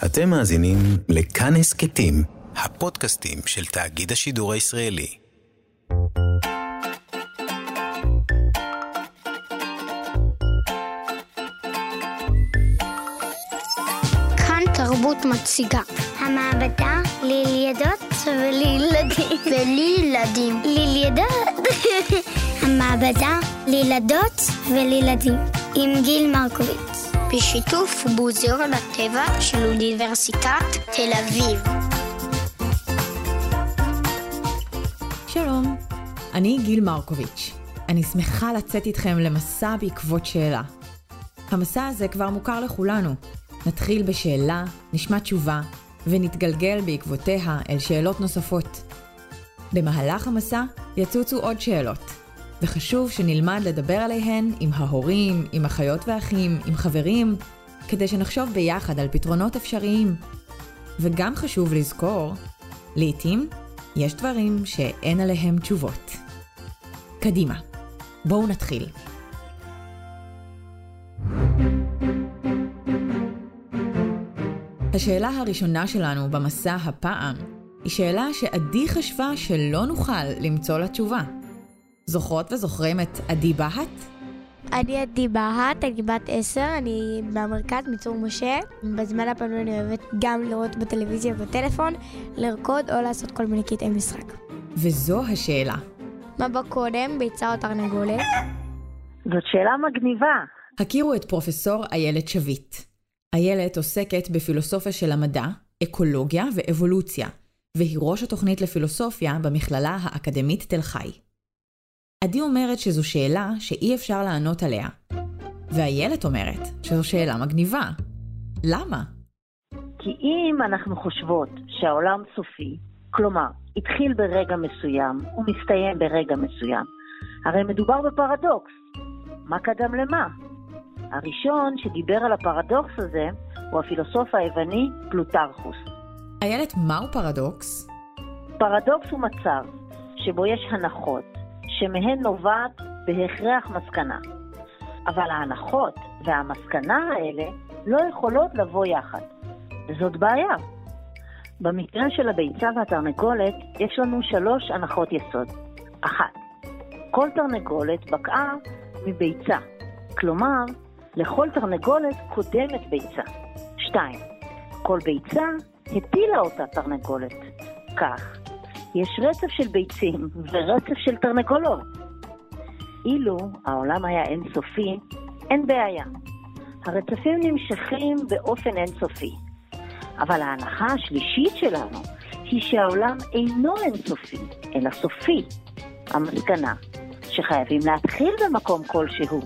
אתם מאזינים לכאן הסכתים, הפודקאסטים של תאגיד השידור הישראלי. כאן תרבות מציגה. המעבדה לילדות ולילדים. ולילדים. לילדות. המעבדה לילדות ולילדים. עם גיל מרקוביץ. בשיתוף מוזיאון הטבע של אוניברסיטת תל אביב. שלום, אני גיל מרקוביץ'. אני שמחה לצאת איתכם למסע בעקבות שאלה. המסע הזה כבר מוכר לכולנו. נתחיל בשאלה, נשמע תשובה, ונתגלגל בעקבותיה אל שאלות נוספות. במהלך המסע יצוצו עוד שאלות, וחשוב שנלמד לדבר עליהן עם ההורים, עם אחיות ואחים, עם חברים, כדי שנחשוב ביחד על פתרונות אפשריים. וגם חשוב לזכור, לעתים יש דברים שאין עליהם תשובות. קדימה, בואו נתחיל. השאלה הראשונה שלנו במסע הפעם היא שאלה שעדי חשבה שלא נוכל למצוא לה תשובה. זוכרות וזוכרים את עדי בהט? אני עדי בהט, אני בת עשר, אני מהמרכז מצור משה. בזמן הפנוי אני אוהבת גם לראות בטלוויזיה ובטלפון, לרקוד או לעשות כל מיני קטעי משחק. וזו השאלה. מה בא קודם, ביצה או תרנגולת? זאת שאלה מגניבה. הכירו את פרופסור איילת שביט. איילת עוסקת בפילוסופיה של המדע, אקולוגיה ואבולוציה, והיא ראש התוכנית לפילוסופיה במכללה האקדמית תל חי. עדי אומרת שזו שאלה שאי אפשר לענות עליה, ואיילת אומרת שזו שאלה מגניבה. למה? כי אם אנחנו חושבות שהעולם סופי, כלומר, התחיל ברגע מסוים ומסתיים ברגע מסוים, הרי מדובר בפרדוקס. מה קדם למה? הראשון שדיבר על הפרדוקס הזה הוא הפילוסוף היווני פלוטרכוס. איילת, מהו פרדוקס? פרדוקס הוא מצב שבו יש הנחות שמהן נובעת בהכרח מסקנה. אבל ההנחות והמסקנה האלה לא יכולות לבוא יחד, וזאת בעיה. במקרה של הביצה והתרנגולת יש לנו שלוש הנחות יסוד. אחת, כל תרנגולת בקעה מביצה, כלומר, לכל תרנגולת קודמת ביצה. שתיים, כל ביצה הטילה אותה תרנגולת. כך, יש רצף של ביצים ורצף של תרנגולות. אילו העולם היה אינסופי, אין בעיה. הרצפים נמשכים באופן אינסופי. אבל ההנחה השלישית שלנו היא שהעולם אינו אינסופי, אלא סופי. המסקנה, שחייבים להתחיל במקום כלשהו.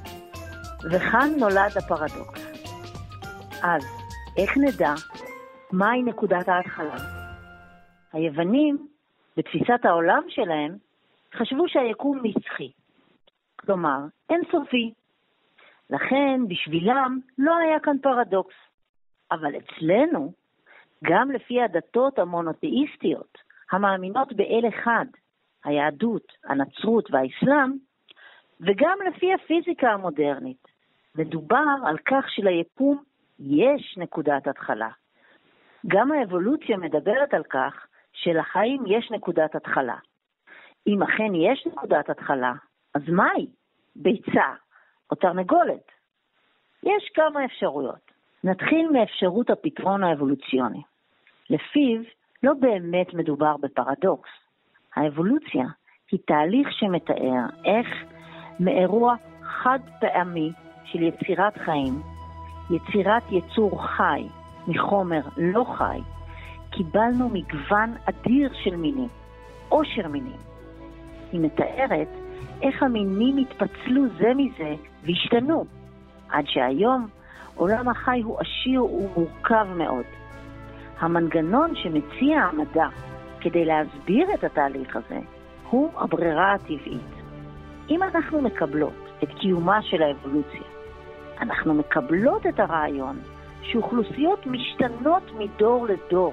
וכאן נולד הפרדוקס. אז, איך נדע מהי נקודת ההתחלה? היוונים, בתפיסת העולם שלהם, חשבו שהיקום נצחי. כלומר, אינסופי. לכן, בשבילם לא היה כאן פרדוקס. אבל אצלנו, גם לפי הדתות המונותאיסטיות, המאמינות באל אחד, היהדות, הנצרות והאסלאם, וגם לפי הפיזיקה המודרנית, מדובר על כך שליקום יש נקודת התחלה. גם האבולוציה מדברת על כך שלחיים יש נקודת התחלה. אם אכן יש נקודת התחלה, אז מהי? ביצה או תרנגולת? יש כמה אפשרויות. נתחיל מאפשרות הפתרון האבולוציוני. לפיו לא באמת מדובר בפרדוקס. האבולוציה היא תהליך שמתאר איך מאירוע חד פעמי של יצירת חיים, יצירת יצור חי מחומר לא חי, קיבלנו מגוון אדיר של מינים, עושר מינים. היא מתארת איך המינים התפצלו זה מזה והשתנו, עד שהיום עולם החי הוא עשיר ומורכב מאוד. המנגנון שמציע המדע כדי להסביר את התהליך הזה הוא הברירה הטבעית. אם אנחנו מקבלות את קיומה של האבולוציה, אנחנו מקבלות את הרעיון שאוכלוסיות משתנות מדור לדור,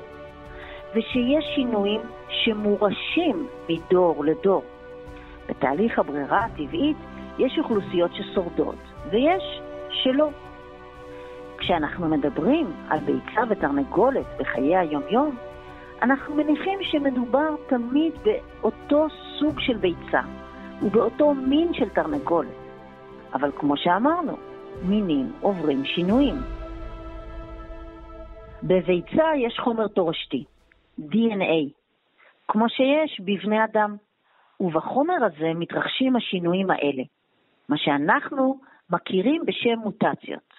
ושיש שינויים שמורשים מדור לדור. בתהליך הברירה הטבעית יש אוכלוסיות ששורדות, ויש שלא. כשאנחנו מדברים על ביצה ותרנגולת בחיי היומיום, אנחנו מניחים שמדובר תמיד באותו סוג של ביצה ובאותו מין של תרנגולת. אבל כמו שאמרנו, מינים עוברים שינויים. בביצה יש חומר תורשתי, DNA, כמו שיש בבני אדם, ובחומר הזה מתרחשים השינויים האלה, מה שאנחנו מכירים בשם מוטציות.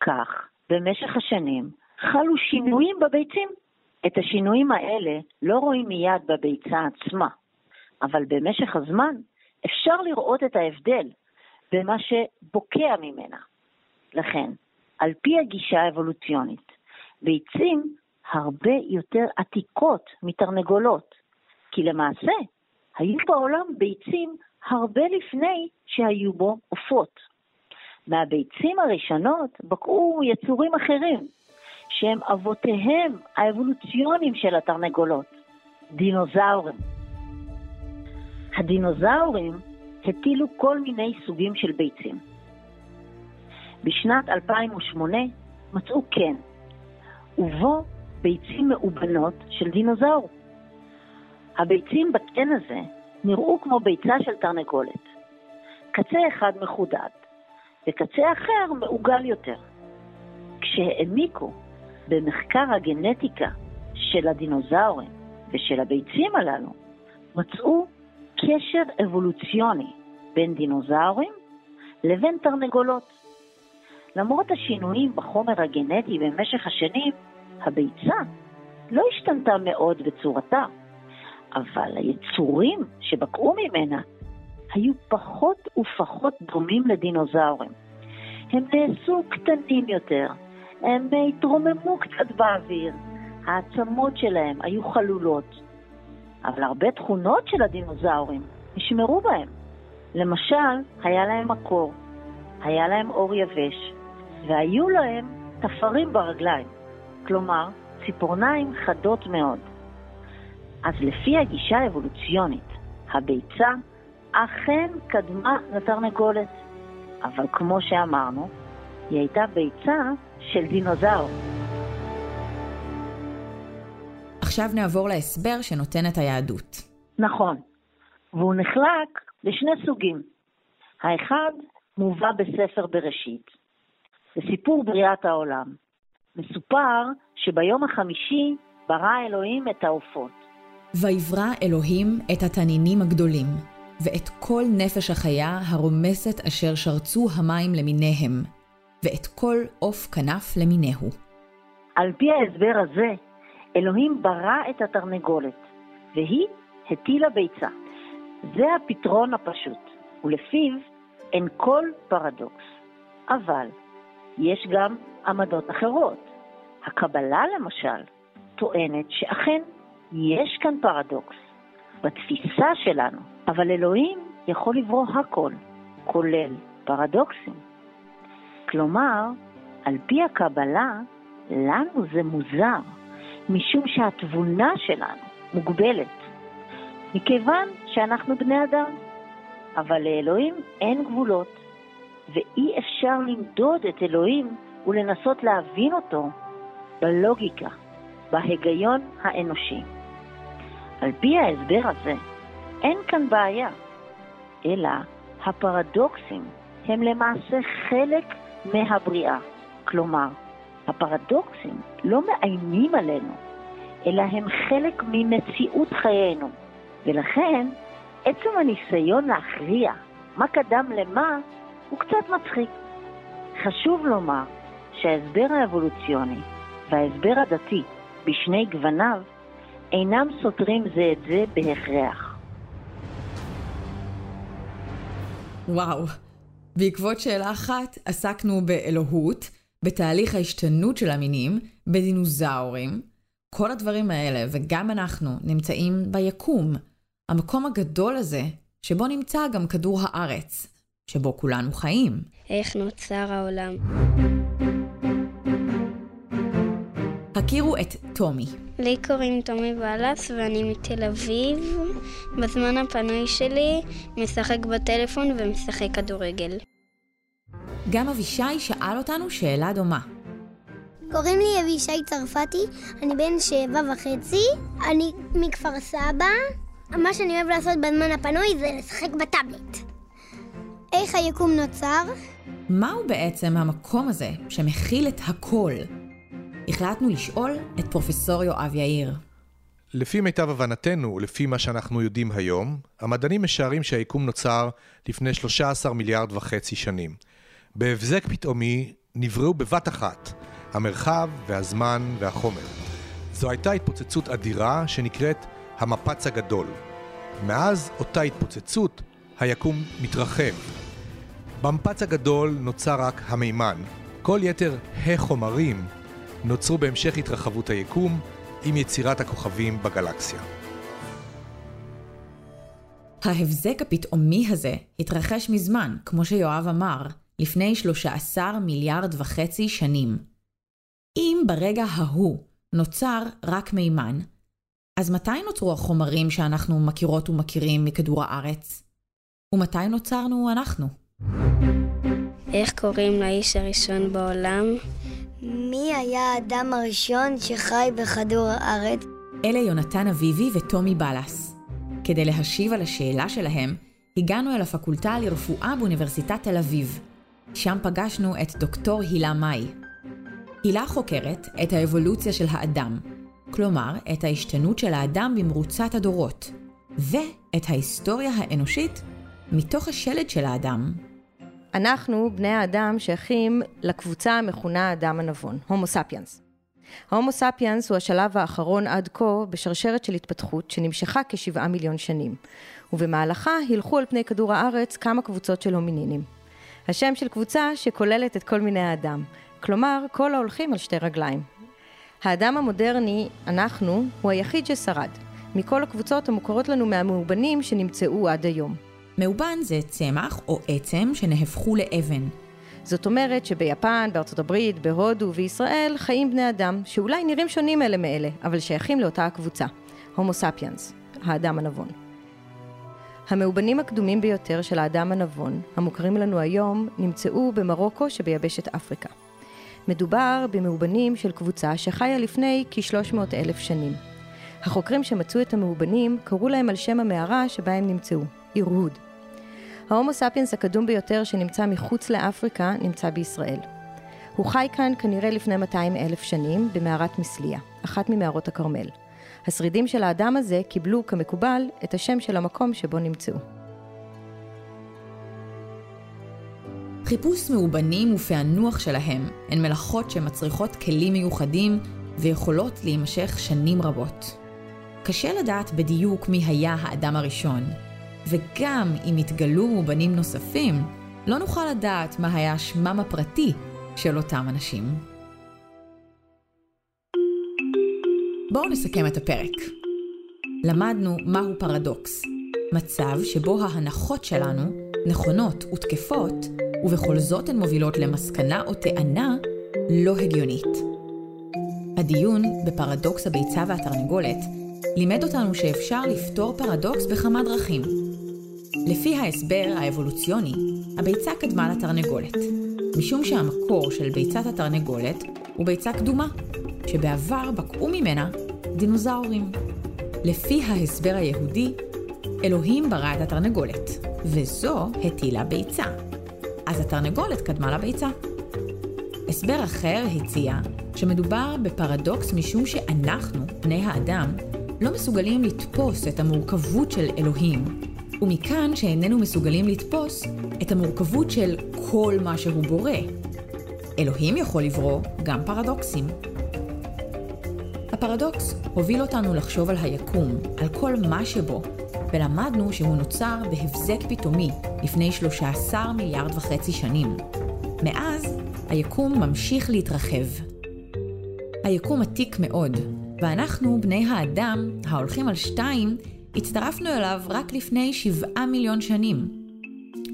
כך, במשך השנים חלו שינויים בביצים. את השינויים האלה לא רואים מיד בביצה עצמה, אבל במשך הזמן אפשר לראות את ההבדל במה שבוקע ממנה. לכן, על פי הגישה האבולוציונית, ביצים הרבה יותר עתיקות מתרנגולות, כי למעשה היו בעולם ביצים הרבה לפני שהיו בו עופות. מהביצים הראשונות בקעו יצורים אחרים, שהם אבותיהם האבולוציוניים של התרנגולות, דינוזאורים. הדינוזאורים הטילו כל מיני סוגים של ביצים. בשנת 2008 מצאו קן, ובו ביצים מאובנות של דינוזאור. הביצים בקן הזה נראו כמו ביצה של תרנגולת. קצה אחד מחודד, וקצה אחר מעוגל יותר. כשהעמיקו במחקר הגנטיקה של הדינוזאורים ושל הביצים הללו, מצאו קשר אבולוציוני בין דינוזאורים לבין תרנגולות. למרות השינויים בחומר הגנטי במשך השנים, הביצה לא השתנתה מאוד בצורתה, אבל היצורים שבקעו ממנה היו פחות ופחות דומים לדינוזאורים. הם נעשו קטנים יותר, הם התרוממו קצת באוויר, העצמות שלהם היו חלולות, אבל הרבה תכונות של הדינוזאורים נשמרו בהם. למשל, היה להם מקור, היה להם אור יבש, והיו להם תפרים ברגליים, כלומר, ציפורניים חדות מאוד. אז לפי הגישה האבולוציונית, הביצה אכן קדמה לתרנגולת, אבל כמו שאמרנו, היא הייתה ביצה של דינוזאור. עכשיו נעבור להסבר שנותנת היהדות. נכון, והוא נחלק לשני סוגים. האחד מובא בספר בראשית, בסיפור בריאת העולם. מסופר שביום החמישי ברא אלוהים את העופות. ויברא אלוהים את התנינים הגדולים, ואת כל נפש החיה הרומסת אשר שרצו המים למיניהם, ואת כל עוף כנף למיניהו. על פי ההסבר הזה, אלוהים ברא את התרנגולת, והיא הטילה ביצה. זה הפתרון הפשוט, ולפיו אין כל פרדוקס. אבל יש גם עמדות אחרות. הקבלה, למשל, טוענת שאכן יש כאן פרדוקס בתפיסה שלנו, אבל אלוהים יכול לברוא הכל, כולל פרדוקסים. כלומר, על פי הקבלה, לנו זה מוזר, משום שהתבונה שלנו מוגבלת, מכיוון שאנחנו בני אדם, אבל לאלוהים אין גבולות, ואי אפשר למדוד את אלוהים ולנסות להבין אותו בלוגיקה, בהיגיון האנושי. על פי ההסבר הזה, אין כאן בעיה, אלא הפרדוקסים הם למעשה חלק מהבריאה. כלומר, הפרדוקסים לא מאיימים עלינו, אלא הם חלק ממציאות חיינו, ולכן עצם הניסיון להכריע מה קדם למה הוא קצת מצחיק. חשוב לומר שההסבר האבולוציוני וההסבר הדתי בשני גווניו אינם סותרים זה את זה בהכרח. וואו. בעקבות שאלה אחת עסקנו באלוהות, בתהליך ההשתנות של המינים, בדינוזאורים. כל הדברים האלה, וגם אנחנו, נמצאים ביקום, המקום הגדול הזה, שבו נמצא גם כדור הארץ, שבו כולנו חיים. איך נוצר העולם? הכירו את טומי. לי קוראים תומי בלס ואני מתל אביב. בזמן הפנוי שלי משחק בטלפון ומשחק כדורגל. גם אבישי שאל אותנו שאלה דומה. קוראים לי אבישי צרפתי, אני בן שבע וחצי, אני מכפר סבא. מה שאני אוהב לעשות בזמן הפנוי זה לשחק בטאבלט. איך היקום נוצר? מהו בעצם המקום הזה שמכיל את הכל? החלטנו לשאול את פרופסור יואב יאיר. לפי מיטב הבנתנו ולפי מה שאנחנו יודעים היום, המדענים משערים שהיקום נוצר לפני 13 מיליארד וחצי שנים. בהבזק פתאומי נבראו בבת אחת המרחב והזמן והחומר. זו הייתה התפוצצות אדירה שנקראת המפץ הגדול. מאז אותה התפוצצות היקום מתרחב. במפץ הגדול נוצר רק המימן. כל יתר החומרים נוצרו בהמשך התרחבות היקום עם יצירת הכוכבים בגלקסיה. ההבזק הפתאומי הזה התרחש מזמן, כמו שיואב אמר, לפני 13 מיליארד וחצי שנים. אם ברגע ההוא נוצר רק מימן, אז מתי נוצרו החומרים שאנחנו מכירות ומכירים מכדור הארץ? ומתי נוצרנו אנחנו? איך קוראים לאיש הראשון בעולם? מי היה האדם הראשון שחי בכדור הארץ? אלה יונתן אביבי וטומי בלס. כדי להשיב על השאלה שלהם, הגענו אל הפקולטה לרפואה באוניברסיטת תל אביב. שם פגשנו את דוקטור הילה מאי. הילה חוקרת את האבולוציה של האדם, כלומר, את ההשתנות של האדם במרוצת הדורות, ואת ההיסטוריה האנושית מתוך השלד של האדם. אנחנו, בני האדם, שייכים לקבוצה המכונה האדם הנבון, הומו ספיאנס. ההומו ספיאנס הוא השלב האחרון עד כה בשרשרת של התפתחות שנמשכה כשבעה מיליון שנים, ובמהלכה הילכו על פני כדור הארץ כמה קבוצות של הומינינים. השם של קבוצה שכוללת את כל מיני האדם, כלומר כל ההולכים על שתי רגליים. האדם המודרני, אנחנו, הוא היחיד ששרד, מכל הקבוצות המוכרות לנו מהמאובנים שנמצאו עד היום. מאובן זה צמח או עצם שנהפכו לאבן. זאת אומרת שביפן, בארצות הברית, בהודו וישראל חיים בני אדם שאולי נראים שונים אלה מאלה, אבל שייכים לאותה הקבוצה, הומו ספיאנס, האדם הנבון. המאובנים הקדומים ביותר של האדם הנבון, המוכרים לנו היום, נמצאו במרוקו שביבשת אפריקה. מדובר במאובנים של קבוצה שחיה לפני כ-300 אלף שנים. החוקרים שמצאו את המאובנים קראו להם על שם המערה שבה הם נמצאו, ערהוד. ההומו ספיאנס הקדום ביותר שנמצא מחוץ לאפריקה נמצא בישראל. הוא חי כאן כנראה לפני 200 אלף שנים במערת מסליה, אחת ממערות הכרמל. השרידים של האדם הזה קיבלו כמקובל את השם של המקום שבו נמצאו. חיפוש מאובנים ופענוח שלהם הן מלאכות שמצריכות כלים מיוחדים ויכולות להימשך שנים רבות. קשה לדעת בדיוק מי היה האדם הראשון, וגם אם יתגלו מאובנים נוספים, לא נוכל לדעת מה היה שמם הפרטי של אותם אנשים. בואו נסכם את הפרק. למדנו מהו פרדוקס, מצב שבו ההנחות שלנו נכונות ותקפות, ובכל זאת הן מובילות למסקנה או טענה לא הגיונית. הדיון בפרדוקס הביצה והתרנגולת לימד אותנו שאפשר לפתור פרדוקס בכמה דרכים. לפי ההסבר האבולוציוני, הביצה קדמה לתרנגולת, משום שהמקור של ביצת התרנגולת הוא ביצה קדומה, שבעבר בקעו ממנה דינוזאורים. לפי ההסבר היהודי, אלוהים ברא את התרנגולת, וזו הטילה ביצה. אז התרנגולת קדמה לביצה. הסבר אחר הציע שמדובר בפרדוקס משום שאנחנו, בני האדם, לא מסוגלים לתפוס את המורכבות של אלוהים, ומכאן שאיננו מסוגלים לתפוס את המורכבות של כל מה שהוא בורא. אלוהים יכול לברוא גם פרדוקסים. הפרדוקס הוביל אותנו לחשוב על היקום, על כל מה שבו, ולמדנו שהוא נוצר בהבזק פתאומי לפני 13 מיליארד וחצי שנים. מאז, היקום ממשיך להתרחב. היקום עתיק מאוד, ואנחנו, בני האדם, ההולכים על שתיים, הצטרפנו אליו רק לפני שבעה מיליון שנים.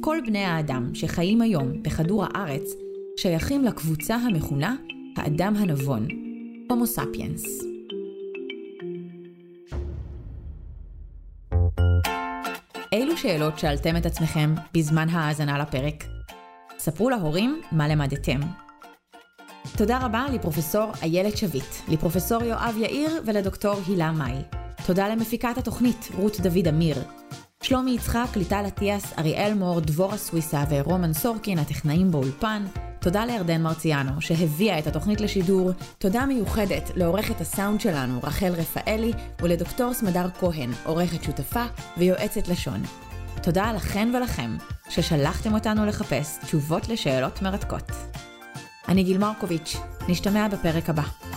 כל בני האדם שחיים היום בכדור הארץ שייכים לקבוצה המכונה האדם הנבון, הומו ספיאנס. אילו שאלות שאלתם את עצמכם בזמן ההאזנה לפרק? ספרו להורים מה למדתם. תודה רבה לפרופסור איילת שביט, לפרופסור יואב יאיר ולדוקטור הילה מאי. תודה למפיקת התוכנית, רות דוד אמיר. שלומי יצחק, ליטל אטיאס, אריאל מור, דבורה סוויסה ורומן סורקין, הטכנאים באולפן. תודה לירדן מרציאנו, שהביאה את התוכנית לשידור. תודה מיוחדת לעורכת הסאונד שלנו, רחל רפאלי, ולדוקטור סמדר כהן, עורכת שותפה ויועצת לשון. תודה לכן ולכם, ששלחתם אותנו לחפש תשובות לשאלות מרתקות. אני גיל מרקוביץ', נשתמע בפרק הבא.